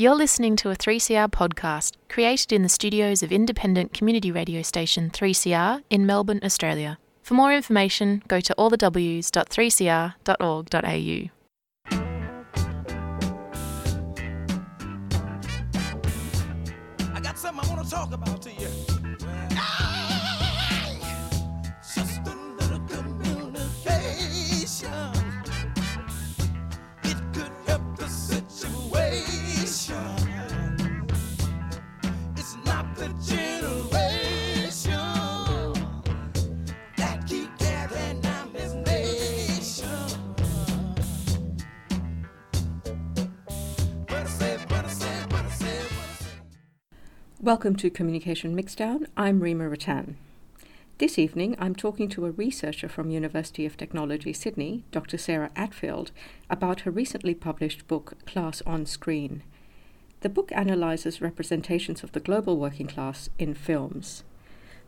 You're listening to a 3CR podcast created in the studios of independent community radio station 3CR in Melbourne, Australia. For more information, go to allthews.3cr.org.au. I got something I want to talk about to you. Welcome to Communication Mixdown. I'm Rima Ratan. This evening, I'm talking to a researcher from University of Technology Sydney, Dr. Sarah Attfield, about her recently published book Class on Screen. The book analyzes representations of the global working class in films.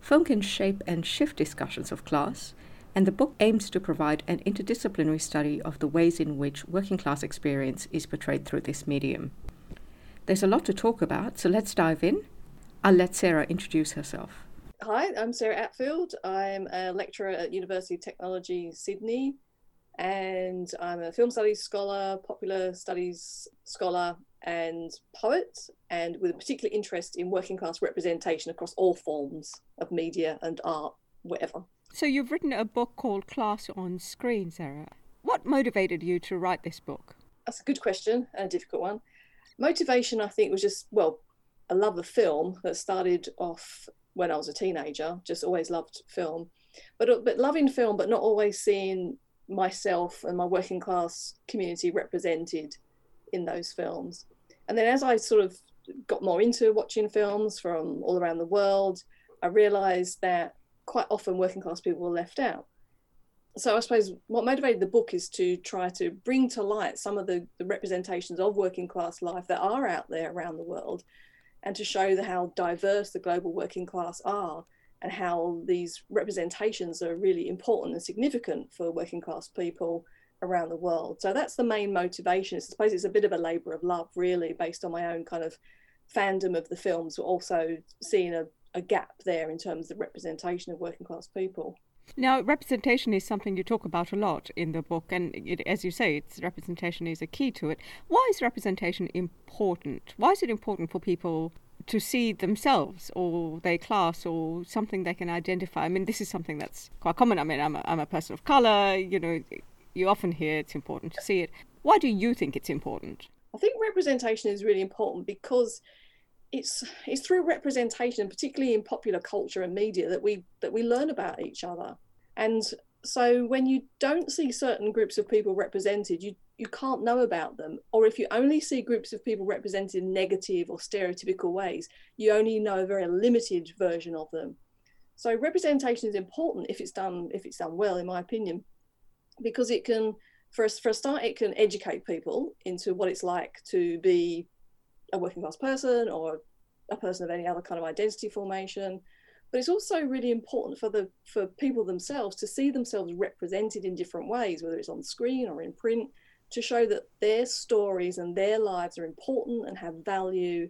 Film can shape and shift discussions of class, and the book aims to provide an interdisciplinary study of the ways in which working class experience is portrayed through this medium. There's a lot to talk about, so let's dive in. I'll let Sarah introduce herself. Hi, I'm Sarah Attfield. I'm a lecturer at University of Technology Sydney, and I'm a film studies scholar, popular studies scholar, and poet, and with a particular interest in working class representation across all forms of media and art, whatever. So, you've written a book called Class on Screen, Sarah. What motivated you to write this book? That's a good question and a difficult one. Motivation, I think, was just, well, a love of film that started off when I was a teenager, just always loved film. But, uh, but loving film, but not always seeing myself and my working class community represented in those films. And then as I sort of got more into watching films from all around the world, I realized that quite often working class people were left out. So I suppose what motivated the book is to try to bring to light some of the, the representations of working class life that are out there around the world and to show the, how diverse the global working class are and how these representations are really important and significant for working class people around the world. So that's the main motivation. I suppose it's a bit of a labour of love, really, based on my own kind of fandom of the films, but also seeing a, a gap there in terms of representation of working class people. Now, representation is something you talk about a lot in the book, and it, as you say, it's representation is a key to it. Why is representation important? Why is it important for people to see themselves or their class or something they can identify? I mean, this is something that's quite common. I mean, I'm a, I'm a person of color. You know, you often hear it's important to see it. Why do you think it's important? I think representation is really important because it's it's through representation, particularly in popular culture and media, that we that we learn about each other. And so when you don't see certain groups of people represented, you you can't know about them. Or if you only see groups of people represented in negative or stereotypical ways, you only know a very limited version of them. So representation is important if it's done if it's done well, in my opinion, because it can for a, for a start it can educate people into what it's like to be a working class person or a person of any other kind of identity formation but it's also really important for the for people themselves to see themselves represented in different ways whether it's on screen or in print to show that their stories and their lives are important and have value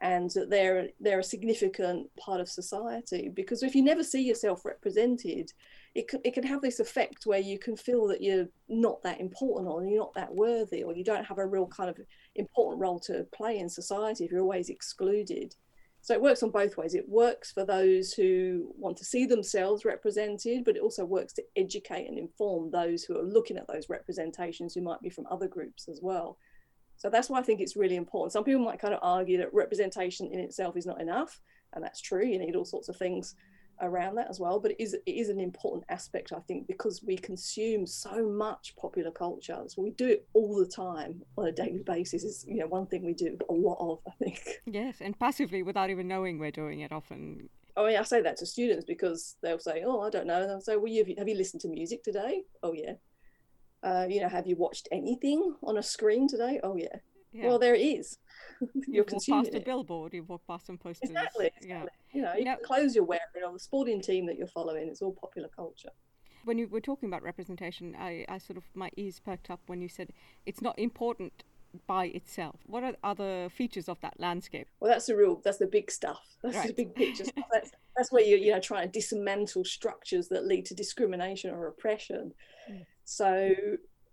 and that they're they're a significant part of society. Because if you never see yourself represented it can, it can have this effect where you can feel that you're not that important or you're not that worthy or you don't have a real kind of important role to play in society if you're always excluded so it works on both ways it works for those who want to see themselves represented but it also works to educate and inform those who are looking at those representations who might be from other groups as well so that's why I think it's really important. Some people might kind of argue that representation in itself is not enough, and that's true. You need all sorts of things around that as well. But it is it is an important aspect, I think, because we consume so much popular culture. So we do it all the time on a daily basis. Is you know one thing we do a lot of, I think. Yes, and passively without even knowing we're doing it often. I mean, I say that to students because they'll say, "Oh, I don't know," and I'll say, "Well, you have you listened to music today?" "Oh, yeah." Uh, you know, have you watched anything on a screen today? Oh yeah. Yeah. Well, there it is. Walked consuming past a billboard, you've walked past some posters. Exactly. exactly. Yeah. You know, Now- the clothes you're wearing or the sporting team that you're following, it's all popular culture. When you were talking about representation, I, I sort of, my ears perked up when you said it's not important by itself? What are other features of that landscape? Well, that's the real, that's the big stuff. That's Right. the big picture stuff. That's, that's where you're, you know, trying to dismantle structures that lead to discrimination or oppression. Mm. So,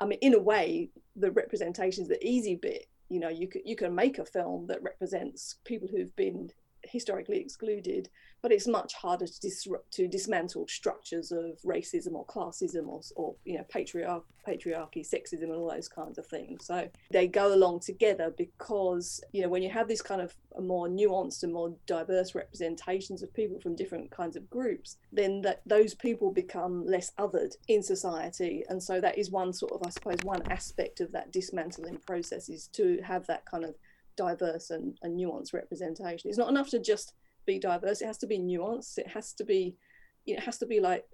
I mean, in a way, the representation is the easy bit. You know, you can, you can make a film that represents people who've been historically excluded, but it's much harder to disrupt to dismantle structures of racism or classism or, or you know patriarch patriarchy, sexism, and all those kinds of things. So they go along together because you know when you have this kind of more nuanced and more diverse representations of people from different kinds of groups, then that those people become less othered in society, and so that is one sort of I suppose one aspect of that dismantling process is to have that kind of diverse and, and nuanced representation. It's not enough to just be diverse. It has to be nuanced. It has to be, you know, it has to be like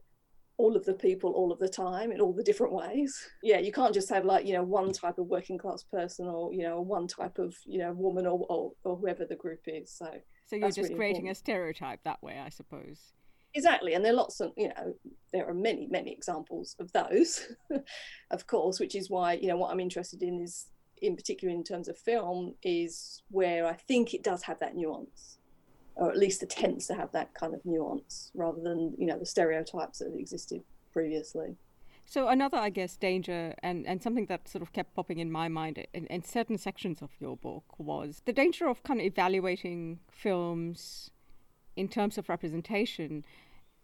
all of the people all of the time in all the different ways. Yeah, you can't just have like, you know, one type of working class person or, you know, one type of, you know, woman or, or, or whoever the group is. So So you're just really creating important. a stereotype that way, I suppose. exactly and there are lots of you know there are many many examples of those of course which is why you know what i'm interested in is in particular in terms of film is where i think it does have that nuance or at least attempts to have that kind of nuance rather than you know the stereotypes that existed previously So another, I guess, danger and, and something that sort of kept popping in my mind in, in certain sections of your book was the danger of kind of evaluating films in terms of representation.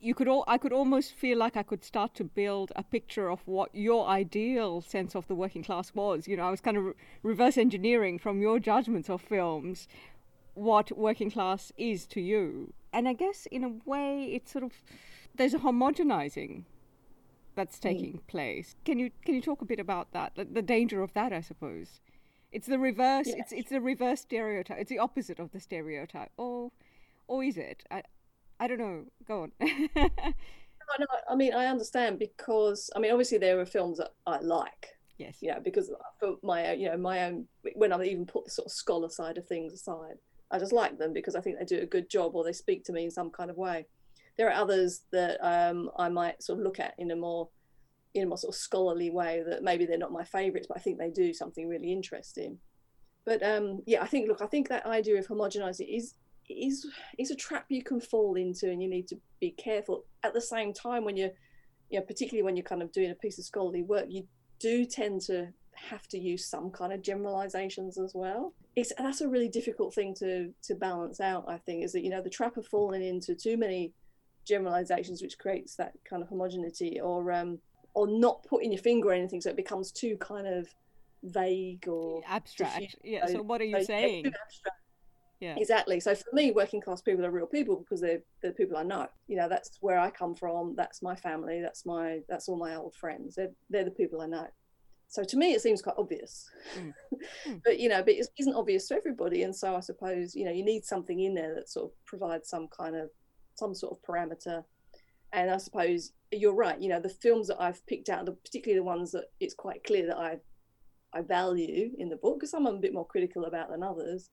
You could all I could almost feel like I could start to build a picture of what your ideal sense of the working class was. You know, I was kind of re- reverse engineering from your judgments of films what working class is to you. And I guess in a way it's sort of there's a homogenizing that's mm. taking place. Can you can you talk a bit about that? The, the danger of that, I suppose. It's the reverse. Yeah. It's it's the reverse stereotype. It's the opposite of the stereotype. Or or is it? I I don't know. Go on. I, know, I mean i understand because i mean obviously there are films that i like yes. you know, because for my you know, my own, when I even put the sort of scholar side of things aside, I just like them because I think they do a good job or they speak to me in some kind of way. There are others that um, I might sort of look at in a more, in a more sort of scholarly way that maybe they're not my favourites, but I think they do something really interesting. But um, yeah, I think look, I think that idea of homogenizing is is is a trap you can fall into, and you need to be careful. At the same time, when you're, you know, particularly when you're kind of doing a piece of scholarly work, you do tend to have to use some kind of generalizations as well. It's that's a really difficult thing to to balance out. I think is that you know the trap of falling into too many generalizations, which creates that kind of homogeneity, or um, or not putting your finger on anything, so it becomes too kind of vague or Abstract. diffuse. Yeah. So what are you So, saying? abstract. Yeah. Exactly. So for me, working class people are real people because they're the people I know. You know, that's where I come from. That's my family. That's my that's all my old friends. They're they're the people I know. So to me, it seems quite obvious. Mm. Mm. but you know, but it isn't obvious to everybody. And so I suppose you know you need something in there that sort of provides some kind of some sort of parameter. And I suppose you're right. You know, the films that I've picked out, the, particularly the ones that it's quite clear that I I value in the book, because some I'm a bit more critical about than others,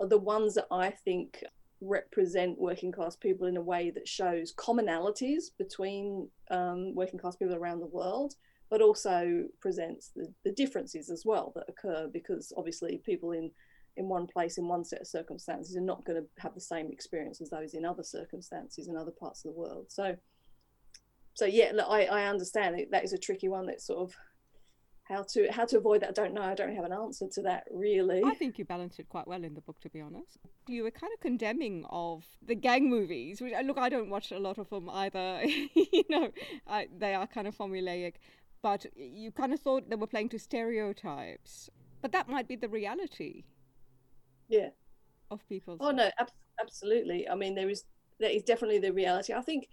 are the ones that I think represent working class people in a way that shows commonalities between um, working class people around the world, but also presents the, the differences as well that occur because obviously people in in one place in one set of circumstances are not going to have the same experience as those in other circumstances in other parts of the world. So, so yeah, look, I, I understand it. That is a tricky one. That's sort of how to how to avoid that. I don't know. I don't have an answer to that really. I think you balanced it quite well in the book, to be honest. You were kind of condemning of the gang movies, which uh, look, I don't watch a lot of them either. you know, I, they are kind of formulaic, but you kind of thought they were playing to stereotypes. But that might be the reality Yeah. of people. Oh no, ab- absolutely. I mean, there is there is definitely the reality. I think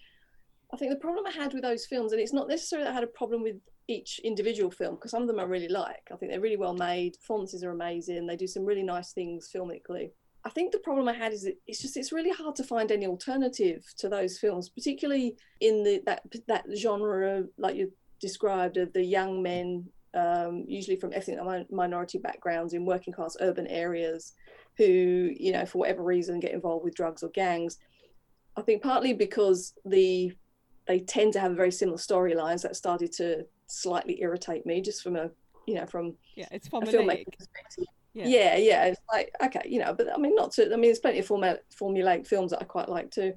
I think the problem I had with those films, and it's not necessarily that I had a problem with each individual film because some of them I really like. I think they're really well made. Performances are amazing. They do some really nice things filmically. I think the problem I had is that it's just it's really hard to find any alternative to those films, particularly in the that that genre like you described of the young men, um, usually from ethnic minority backgrounds in working class urban areas, who you know for whatever reason get involved with drugs or gangs. I think partly because the they tend to have very similar storylines that started to slightly irritate me just from a you know from yeah, it's a formulaic. filmmaking perspective. Yeah. Yeah. yeah, It's like okay, you know, but I mean, not to. I mean, there's plenty of formulaic films that I quite like too.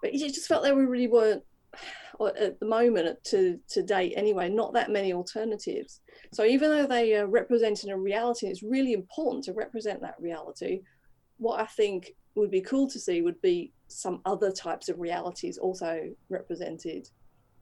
But it just felt there really weren't, at the moment to to date anyway, not that many alternatives. So even though they are representing a reality, it's really important to represent that reality. What I think would be cool to see would be some other types of realities also represented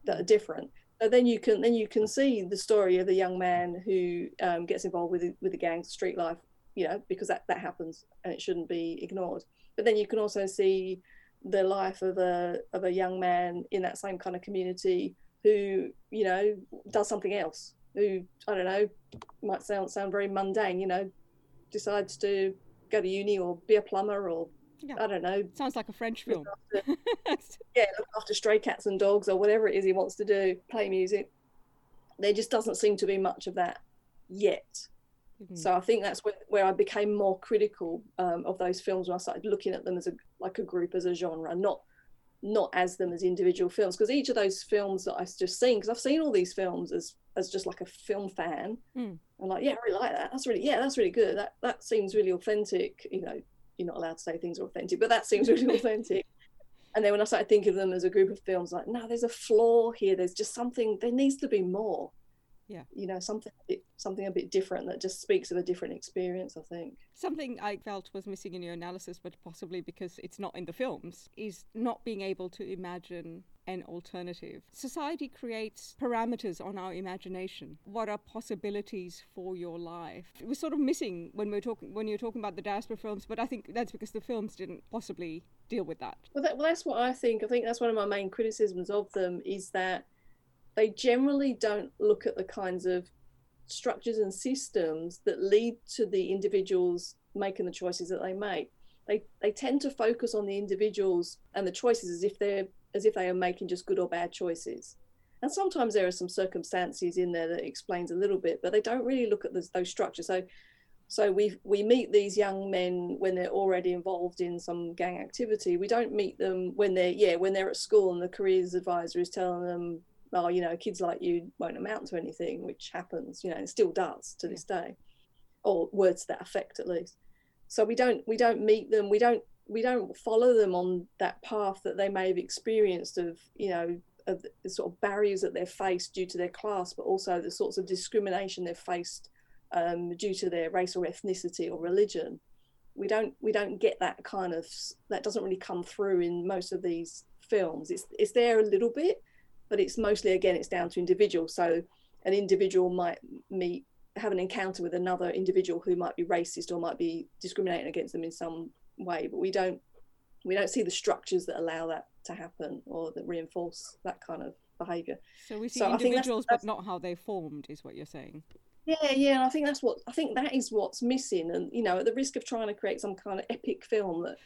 that are different. So then you can then you can see the story of the young man who um, gets involved with with the gangs, street life, you know, because that that happens and it shouldn't be ignored. But then you can also see the life of a of a young man in that same kind of community who you know does something else. Who I don't know might sound sound very mundane, you know, decides to go to uni or be a plumber or Yeah. I don't know Sounds like a French film. after, yeah, look after stray cats and dogs or whatever it is he wants to do, play music. There just doesn't seem to be much of that yet. Mhm. So I think that's where, where I became more critical um, of those films when I started looking at them as a like a group, as a genre, not not as them as individual films. Because each of those films that I've just seen, because I've seen all these films as as just like a film fan, Mm. I'm like, yeah, I really like that. That's really yeah, that's really good. That that seems really authentic. You know, you're not allowed to say things are authentic, but that seems really authentic. And then when I started thinking of them as a group of films, like, no, there's a flaw here. There's just something. There needs to be more. Yeah. You know, something a bit, something a bit different that just speaks of a different experience. I think. Something I felt was missing in your analysis, but possibly because it's not in the films, is not being able to imagine an alternative. Society creates parameters on our imagination. What are possibilities for your life? It was sort of missing when we were talking when you were talking about the diaspora films, but I think that's because the films didn't possibly deal with that. Well, that, well, that's what I think. I think that's one of my main criticisms of them is that they generally don't look at the kinds of structures and systems that lead to the individuals making the choices that they make. They they tend to focus on the individuals and the choices as if they're as if they are making just good or bad choices. And sometimes there are some circumstances in there that explains a little bit, but they don't really look at those, those structures. So so we we meet these young men when they're already involved in some gang activity. We don't meet them when they're yeah when they're at school and the careers advisor is telling them, oh you know kids like you won't amount to anything, which happens you know and still does to this day, or words to that effect at least. So we don't we don't meet them. We don't we don't follow them on that path that they may have experienced of you know of the sort of barriers that they've faced due to their class, but also the sorts of discrimination they've faced um, due to their race or ethnicity or religion. We don't we don't get that kind of that doesn't really come through in most of these films. It's it's there a little bit, but it's mostly again it's down to individuals. So an individual might meet have an encounter with another individual who might be racist or might be discriminating against them in some way, but we don't we don't see the structures that allow that to happen or that reinforce that kind of behavior. So we see So I think that's- individuals, that's- but not how they formed, is what you're saying. Yeah, yeah, and I think that's what I think that is what's missing, and you know, at the risk of trying to create some kind of epic film that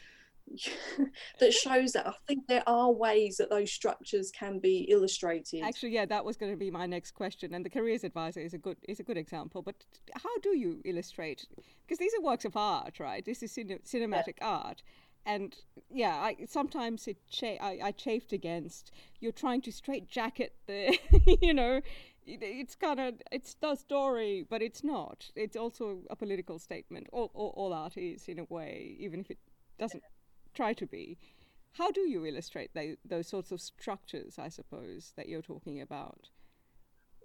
that shows that, I think there are ways that those structures can be illustrated. Actually, yeah, that was going to be my next question, and the careers advisor is a good is a good example. But how do you illustrate? Because these are works of art, right? This is cine- cinematic art, and yeah, I sometimes it cha- I, I chafed against you're trying to straight jacket the, you know, it, it's kind of it's the story, but it's not. It's also a political statement. All, all all art is in a way, even if it doesn't try to be. How do you illustrate tho- those sorts of structures, I suppose, that you're talking about?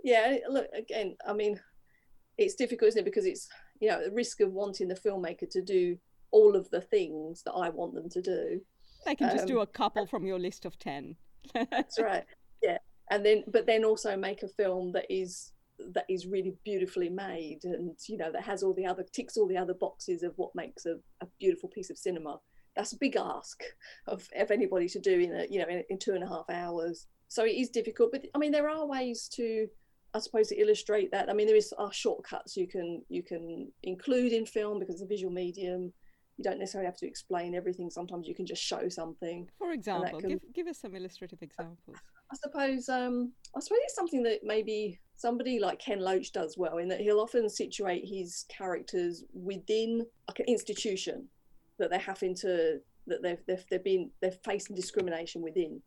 yeah look again i mean it's difficult isn't it because it's you know the risk of wanting the filmmaker to do all of the things that i want them to do They can just do Um, a couple from your list of 10. that's right yeah and then but then also make a film that is that is really beautifully made and you know that has all the other ticks all the other boxes of what makes a, a beautiful piece of cinema that's a big ask of, of anybody to do in a you know in, in two and a half hours so it is difficult but i mean there are ways to I suppose to illustrate that, I mean, there is are shortcuts you can you can include in film because it's a visual medium. You don't necessarily have to explain everything. Sometimes you can just show something. For example, can- give, give us some illustrative examples. I suppose um, I suppose it's something that maybe somebody like Ken Loach does well in that he'll often situate his characters within like an institution that they're having to that they've they've, they've been they're facing discrimination within.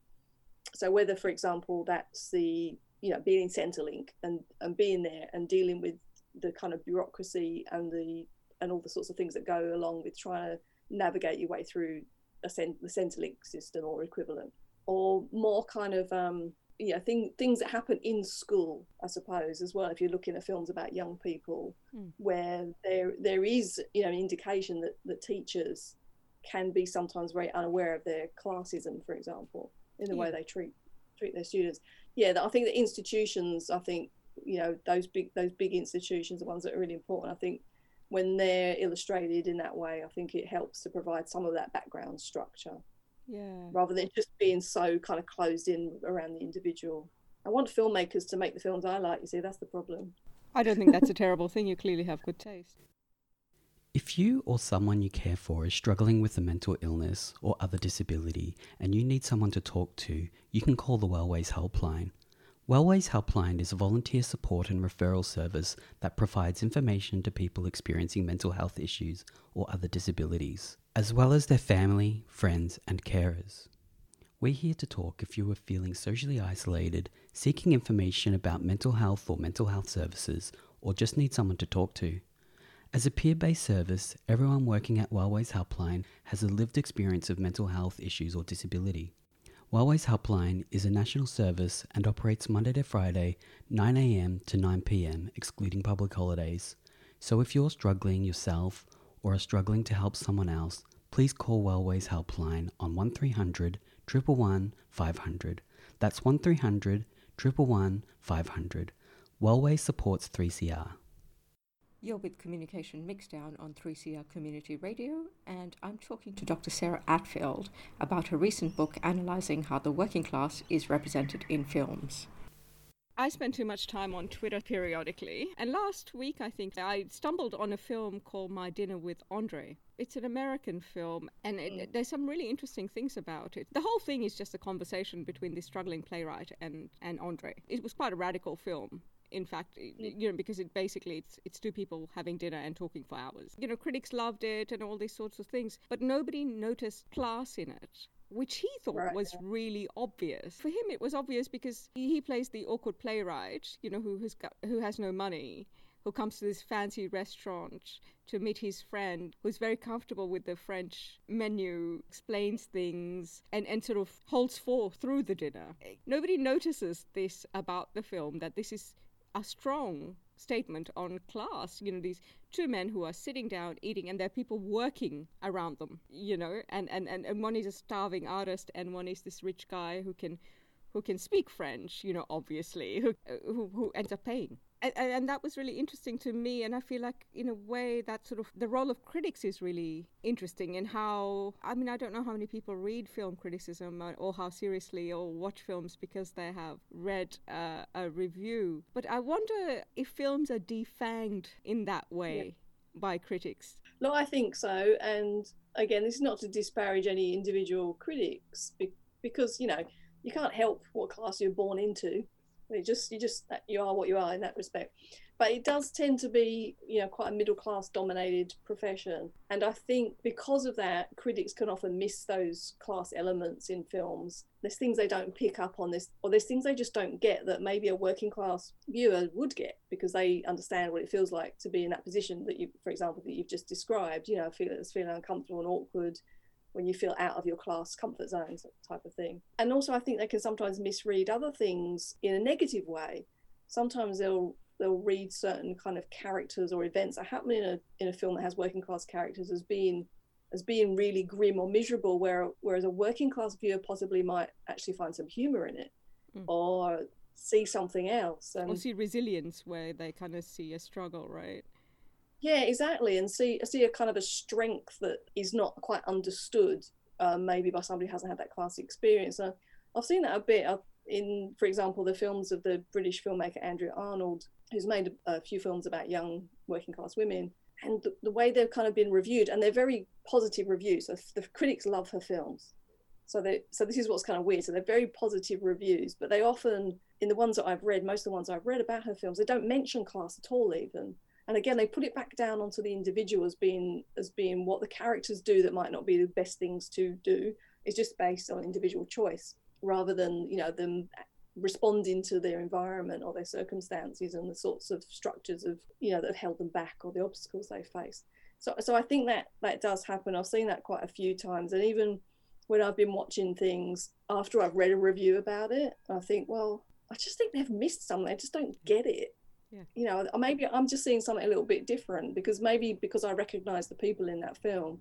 So whether, for example, that's the you know being in Centrelink and and being there and dealing with the kind of bureaucracy and the and all the sorts of things that go along with trying to navigate your way through a cent- the Centrelink system or equivalent, or more kind of um, know thing, things that happen in school, I suppose, as well. If you're looking at films about young people, Mm. where there there is you know an indication that that teachers can be sometimes very unaware of their classism, for example, in the way they treat treat their students. Yeah, I think the institutions, I think you know those big those big institutions, the ones that are really important. I think when they're illustrated in that way, I think it helps to provide some of that background structure Yeah. rather than just being so kind of closed in around the individual. I want filmmakers to make the films I like. You see, that's the problem. I don't think that's a terrible thing. You clearly have good taste. If you or someone you care for is struggling with a mental illness or other disability and you need someone to talk to, you can call the Wellways Helpline. Wellways Helpline is a volunteer support and referral service that provides information to people experiencing mental health issues or other disabilities, as well as their family, friends, and carers. We're here to talk if you are feeling socially isolated, seeking information about mental health or mental health services, or just need someone to talk to. As a peer based service, everyone working at Wellways Helpline has a lived experience of mental health issues or disability. Wellways Helpline is a national service and operates Monday to Friday, 9am to 9pm, excluding public holidays. So if you're struggling yourself or are struggling to help someone else, please call Wellways Helpline on 1300 111 500. That's 1300 111 500. Wellways supports 3CR. You're with Communication Mixdown on 3CR Community Radio, and I'm talking to Dr. Sarah Attfield about her recent book analysing how the working class is represented in films. I spend too much time on Twitter periodically, and last week I think I stumbled on a film called My Dinner with Andre. It's an American film, and it, mm. there's some really interesting things about it. The whole thing is just a conversation between this struggling playwright and, and Andre. It was quite a radical film. In fact, mm. you know, because it basically it's it's two people having dinner and talking for hours. You know, critics loved it and all these sorts of things, but nobody noticed class in it which he thought Right, was really obvious. For him, it was obvious because he, he plays the awkward playwright, you know, who who's got, who has no money, who comes to this fancy restaurant to meet his friend, who's very comfortable with the French menu, explains things, and, and sort of holds forth through the dinner. Nobody notices this about the film, that this is a strong statement on class. You know, these two men who are sitting down eating, and there are people working around them. You know, and and and, and one is a starving artist, and one is this rich guy who can who can speak French. You know, obviously, who who, who ends up paying. And, and, that was really interesting to me, and I feel like, in a way, that sort of the role of critics is really interesting. In how, I mean, I don't know how many people read film criticism or, how seriously or watch films because they have read uh, a review. But I wonder if films are defanged in that way by critics. No, I think so. And again, this is not to disparage any individual critics be- because you know you can't help what class you're born into. You just you just you are what you are in that respect. But it does tend to be you know quite a middle class dominated profession, and I think because of that, critics can often miss those class elements in films. There's things they don't pick up on this, or there's things they just don't get that maybe a working class viewer would get because they understand what it feels like to be in that position that you, for example, that you've just described. You know, feel it's feeling uncomfortable and awkward when you feel out of your class comfort zones type of thing. And also, I think they can sometimes misread other things in a negative way. Sometimes they'll they'll read certain kind of characters or events that happen in a in a film that has working class characters as being as being really grim or miserable, where whereas a working class viewer possibly might actually find some humor in it Mm. or see something else. Or see resilience where they kind of see a struggle, right? Yeah, exactly, and see I see a kind of a strength that is not quite understood, um, maybe by somebody who hasn't had that class experience. Uh, I've seen that a bit uh, in, for example, the films of the British filmmaker Andrea Arnold, who's made a, a few films about young working class women, and the, the way they've kind of been reviewed, and they're very positive reviews. So the critics love her films. So they, so this is what's kind of weird. So they're very positive reviews, but they often, in the ones that I've read, most of the ones I've read about her films, they don't mention class at all, even and again they put it back down onto the individual as being as being what the characters do that might not be the best things to do. It's just based on individual choice rather than you know them responding to their environment or their circumstances and the sorts of structures of you know that have held them back or the obstacles they face. So so i think that that does happen. I've seen that quite a few times. And even when i've been watching things after i've read a review about it i think well i just think they've missed something. I just don't get it Yeah. you know or maybe i'm just seeing something a little bit different because maybe because i recognize the people in that film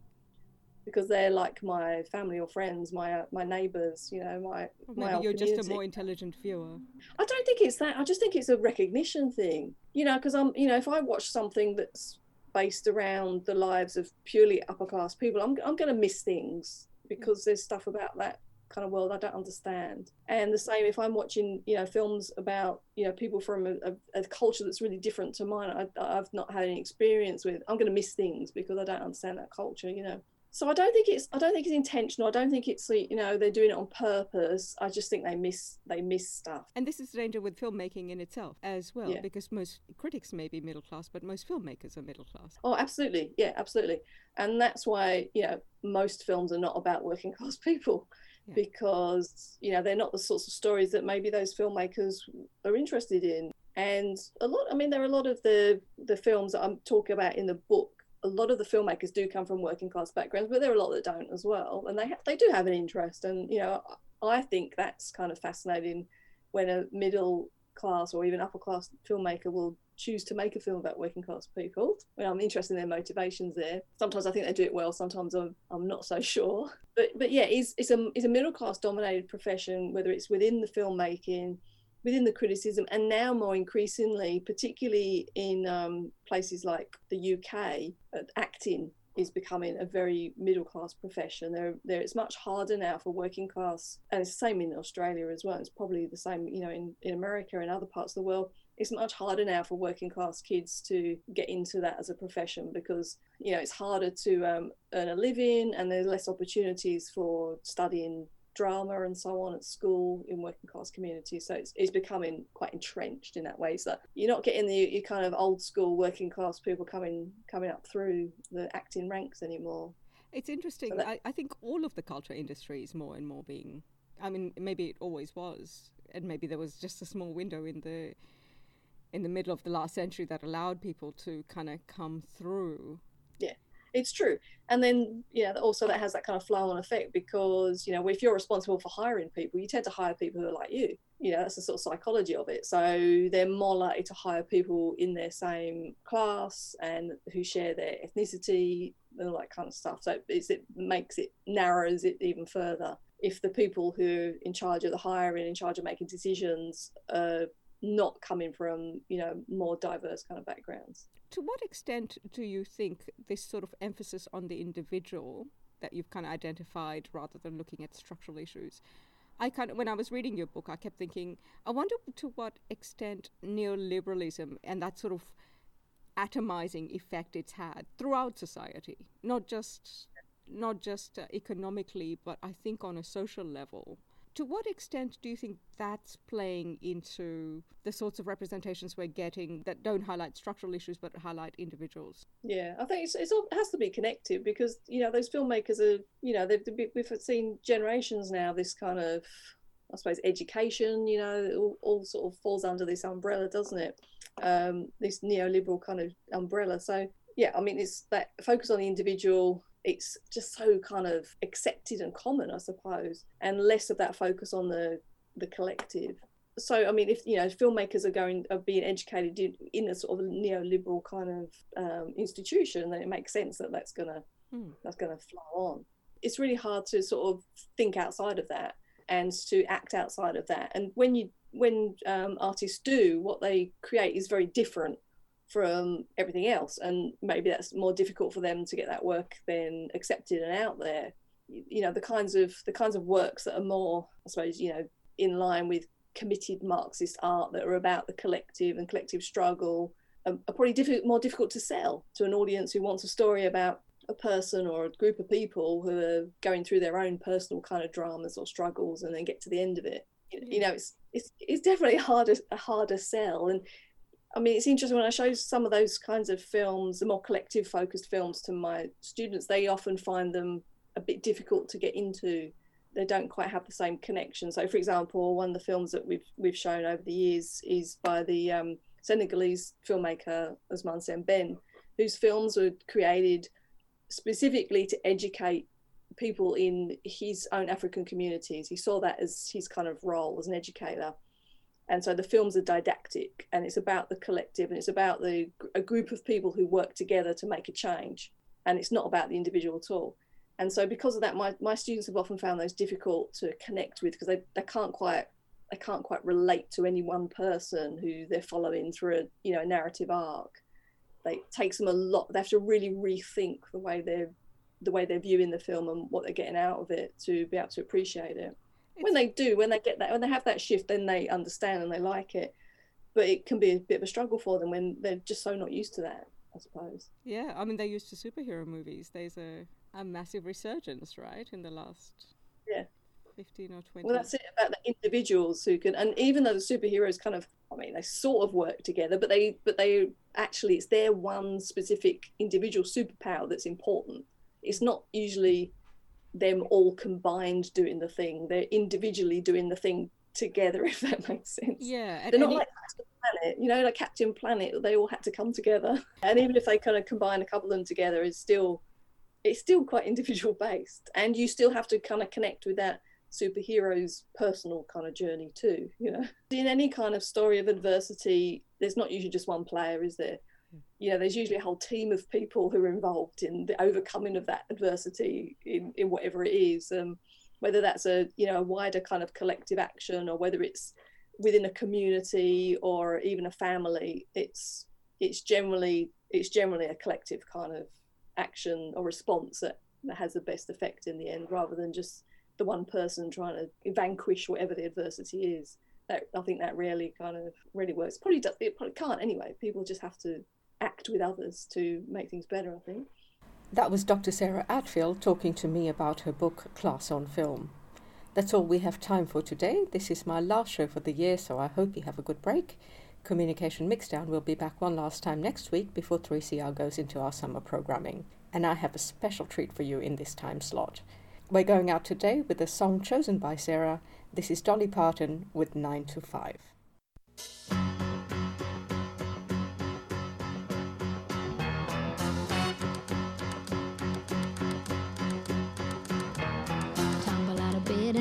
because they're like my family or friends my uh, my neighbors you know my my maybe old you're just a more intelligent viewer. I don't think it's that. I just think it's a recognition thing. You know, because I'm, you know, if I watch something that's based around the lives of purely upper class people, I'm, I'm going to miss things because there's stuff about that kind of world I don't understand. And the same if I'm watching, you know, films about, you know, people from a, a, a culture that's really different to mine, I, I've not had any experience with, I'm going to miss things because I don't understand that culture, you know so I don't think it's I don't think it's intentional. I don't think it's you know they're doing it on purpose. I just think they miss they miss stuff. And this is the danger with filmmaking in itself as well, Yeah. because most critics may be middle class, but most filmmakers are middle class. Oh, absolutely, yeah, absolutely. And that's why you know most films are not about working class people Yeah. because you know they're not the sorts of stories that maybe those filmmakers are interested in. And a lot, I mean, there are a lot of the the films that I'm talking about in the book. A lot of the filmmakers do come from working class backgrounds, but there are a lot that don't as well, and they they do have an interest. And you know, I think that's kind of fascinating when a middle class or even upper class filmmaker will choose to make a film about working class people. Well, I'm interested in their motivations there. Sometimes I think they do it well. Sometimes I'm, I'm not so sure. But but yeah, it's it's a it's a middle class dominated profession, whether it's within the filmmaking, within the criticism, and now more increasingly, particularly in um, places like the UK, uh, acting is becoming a very middle class profession. There, there, it's much harder now for working class, and it's the same in Australia as well. It's probably the same, you know, in, in America and other parts of the world. It's much harder now for working class kids to get into that as a profession because you know it's harder to um, earn a living, and there's less opportunities for studying drama and so on at school in working class communities. So it's, it's becoming quite entrenched in that way. So you're not getting the your kind of old school working class people coming coming up through the acting ranks anymore. It's interesting. that- I, I think all of the culture industry is more and more being. I mean, maybe it always was, and maybe there was just a small window in the in the middle of the last century that allowed people to kind of come through. Yeah, it's true. And then, yeah, also that has that kind of flow on effect because, you know, if you're responsible for hiring people, you tend to hire people who are like you. You know, that's the sort of psychology of it. So they're more likely to hire people in their same class and who share their ethnicity and all that kind of stuff. So it makes it narrows it even further. If the people who are in charge of the hiring, in charge of making decisions, are not coming from, you know, more diverse kind of backgrounds. To what extent do you think this sort of emphasis on the individual that you've kind of identified rather than looking at structural issues? I kind of, when I was reading your book, I kept thinking, I wonder to what extent neoliberalism and that sort of atomizing effect it's had throughout society, not just not just uh, economically, but I think on a social level. To what extent do you think that's playing into the sorts of representations we're getting that don't highlight structural issues but highlight individuals? Yeah, I think it's, it's all, it has to be connected because you know those filmmakers are you know they've we've seen generations now this kind of I suppose education you know all, all sort of falls under this umbrella doesn't it um, this neoliberal kind of umbrella so yeah I mean it's that focus on the individual it's just so kind of accepted and common I suppose and less of that focus on the the collective so I mean, if you know, filmmakers are going are being educated in, in a sort of neoliberal kind of um, institution, then it makes sense that that's gonna Hmm. that's gonna flow on. It's really hard to sort of think outside of that and to act outside of that. And when you when um, artists do, what they create is very different from everything else, and maybe that's more difficult for them to get that work then accepted and out there. You, know, the kinds of the kinds of works that are more, I suppose, you know, in line with committed Marxist art that are about the collective and collective struggle are, are probably more difficult to sell to an audience who wants a story about a person or a group of people who are going through their own personal kind of dramas or struggles and then get to the end of it. You, you know, it's it's it's definitely harder a harder sell. And I mean, it's interesting when I show some of those kinds of films, the more collective focused films to my students, they often find them a bit difficult to get into they don't quite have the same connection. So, for example, one of the films that we've we've shown over the years is by the um, Senegalese filmmaker Ousmane Sembène, whose films were created specifically to educate people in his own African communities. He saw that as his kind of role as an educator. And so the films are didactic and it's about the collective and it's about the a group of people who work together to make a change. And it's not about the individual at all. And so because of that, my, my students have often found those difficult to connect with because they, they can't quite they can't quite relate to any one person who they're following through a you know a narrative arc. They, it takes them a lot. They have to really rethink the way they're the way they're viewing the film and what they're getting out of it to be able to appreciate it. When they do, when they get that, when they have that shift, then they understand and they like it. But it can be a bit of a struggle for them when they're just so not used to that, I suppose. Yeah, I mean they're used to superhero movies. There's a, a massive resurgence, right, in the last yeah 15 or 20 well that's it about the individuals who can and even though the superheroes kind of i mean they sort of work together but they but they actually it's their one specific individual superpower that's important it's not usually them all combined doing the thing. They're individually doing the thing together, if that makes sense. Yeah. They're not like Captain Planet, you know, like Captain Planet, they all had to come together. And even if they kind of combine a couple of them together, it's still it's still quite individual based. And you still have to kind of connect with that superhero's personal kind of journey too, you know. In any kind of story of adversity, there's not usually just one player, is there? You know there's usually a whole team of people who are involved in the overcoming of that adversity in, in whatever it is um, whether that's a you know a wider kind of collective action or whether it's within a community or even a family it's it's generally it's generally a collective kind of action or response that, that has the best effect in the end rather than just the one person trying to vanquish whatever the adversity is that I think that really kind of really works. Probably does, it probably can't anyway. People just have to act with others to make things better, I think. That was Dr. Sarah Attfield talking to me about her book Class on Film. That's all we have time for today. This is my last show for the year, so I hope you have a good break. Communication Mixdown will be back one last time next week before 3CR goes into our summer programming. And I have a special treat for you in this time slot. We're going out today with a song chosen by Sarah. This is Dolly Parton with 9 to 5.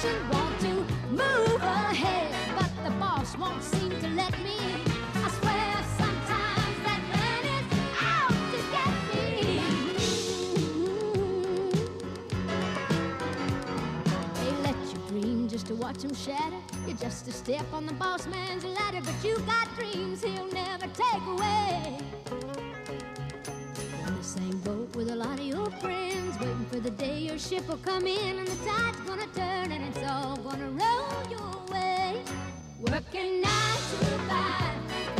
promotion. Want to move ahead, but the boss won't seem to let me. I swear sometimes that man is out to get me. They let you dream just to watch them shatter. You're just a step on the boss man's ladder, but you got dreams he'll never take away. Same boat with a lot of your friends, waiting for the day your ship will come in and the tide's gonna turn and it's all gonna roll your way. Working nine to five,